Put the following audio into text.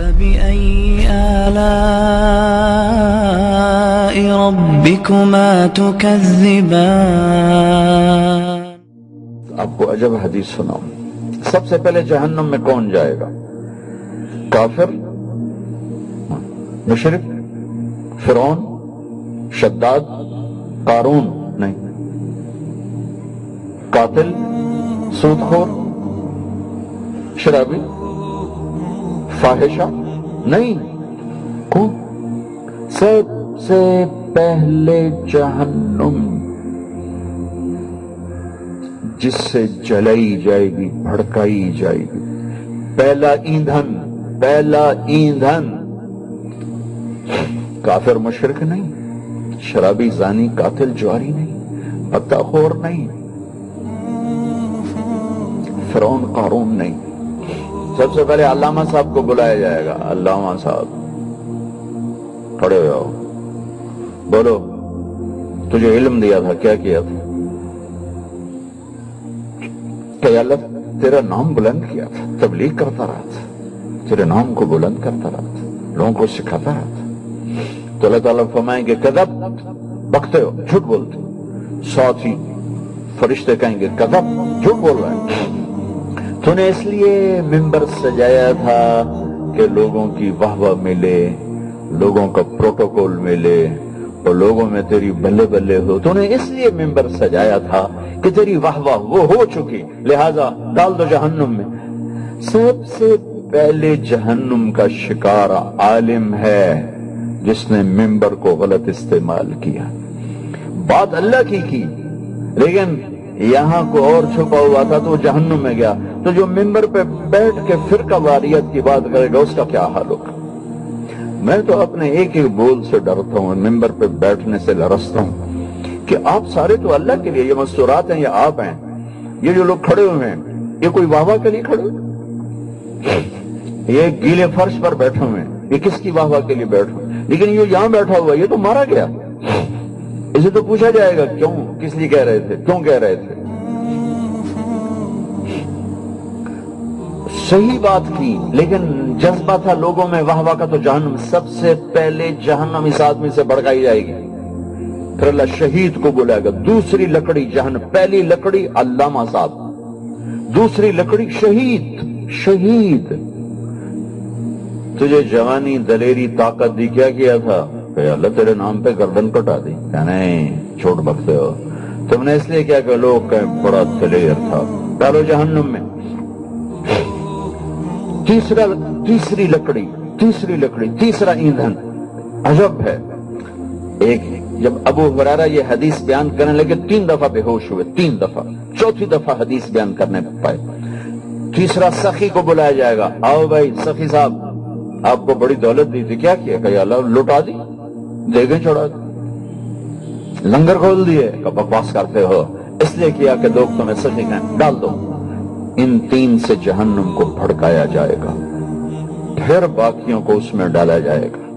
فبأي آلاء ربكما تكذبان؟ آپ کو عجب حدیث سناؤں۔ سب سے پہلے جہنم میں کون جائے گا؟ کافر مشرق فرعون، شداد، قارون؟ نہیں۔ قاتل، سود خور، شرابی؟ فاحشہ نہیں۔ کون سب سے پہلے جہنم۔ جس سے جلائی جائے گی، بھڑکائی جائے گی۔ پہلا ایندھن پہلا ایندھن۔ کافر مشرق نہیں، شرابی زانی قاتل جواری نہیں، پتہ خور نہیں۔ فرون قارون نہیں۔ سب سے پہلے علامہ صاحب کو بلایا جائے گا۔ علامہ صاحب کھڑے ہو۔ جاؤ بولو، تجھے علم دیا تھا، کیا کیا تھا؟ کہ اللہ، تیرا نام بلند کیا تھا، تبلیغ کرتا رہا تھا۔ تیرے نام کو بلند کرتا رہا تھا، لوگوں کو سکھاتا رہا تھا۔ تو اللہ تعالیٰ فرمائیں گے کدب بکتے ہو، جھوٹ بولتے ہو۔ ساتھ ہی فرشتے کہیں گے کدب جھوٹ بول رہے ہیں تو نے اس لیے ممبر سجایا تھا کہ لوگوں کی واہ واہ ملے، لوگوں کا پروٹوکول ملے اور لوگوں میں تیری بلے بلے ہو۔ تو نے اس لیے ممبر سجایا تھا کہ تیری واہ واہ وہ ہو چکی، لہذا ڈال دو جہنم میں۔ سب سے پہلے جہنم کا شکار عالم ہے جس نے ممبر کو غلط استعمال کیا۔ بات اللہ کی کی، لیکن یہاں کو اور چھپا ہوا تھا تو وہ جہنم میں گیا۔ تو جو ممبر پہ بیٹھ کے فرقہ واریت کی بات کرے گا، اس کا کیا حال ہوگا؟ میں تو اپنے ایک ایک بول سے ڈرتا ہوں ممبر پہ بیٹھنے سے لرستا ہوں کہ آپ سارے تو اللہ کے لیے یہ مستورات ہیں یا آپ ہیں۔ یہ جو لوگ کھڑے ہوئے ہیں، یہ کوئی واہ واہ کے لیے کھڑے ہوئے یہ گیلے فرش پر بیٹھے ہوئے ہیں۔ یہ کس کی واہ واہ کے لیے بیٹھے لیکن یہ یہاں بیٹھا ہوا یہ تو مارا گیا۔ اسے تو پوچھا جائے گا کیوں، کس لیے کہہ رہے تھے، کیوں کہہ رہے تھے؟ صحیح بات کی لیکن جذبہ تھا لوگوں میں، واہ واہ کا تو جہنم سب سے پہلے جہنم اس آدمی سے بڑھکائی جائے گی۔ پھر اللہ شہید کو بلائے گا، دوسری لکڑی جہنم، پہلی لکڑی علامہ صاحب، دوسری لکڑی شہید شہید۔ تجھے جوانی دلیری طاقت دی کیا کیا تھا؟ کہ اللہ تیرے نام پہ گردن کٹا دی۔ کہ نہیں چھوٹ بکتے ہو تم نے اس لیے کیا کہ لوگ کہیں بڑا دلیر تھا۔ ڈالو جہنم میں۔ تیسرا، تیسری لکڑی تیسری لکڑی، تیسرا ایندھن۔ عجب ہے۔ ایک، جب ابو حرارہ یہ حدیث بیان کرنے لگے، تین دفعہ بے ہوش ہوئے، تین دفعہ۔ چوتھی دفعہ حدیث بیان کرنے پائے۔ تیسرا سخی کو بلایا جائے گا۔ آؤ بھائی، سخی صاحب، آپ کو بڑی دولت دی تھی۔ کیا کیا؟ کہ اللہ لٹا دی۔ دیگیں چھوڑا دی لنگر کھول دیے کہ بکواس کرتے ہو۔ اس لیے کیا کہ لوگ تمہیں سخی کہیں۔ ڈال دو۔ ان تین سے جہنم کو بھڑکایا جائے گا۔ پھر باقیوں کو اس میں ڈالا جائے گا۔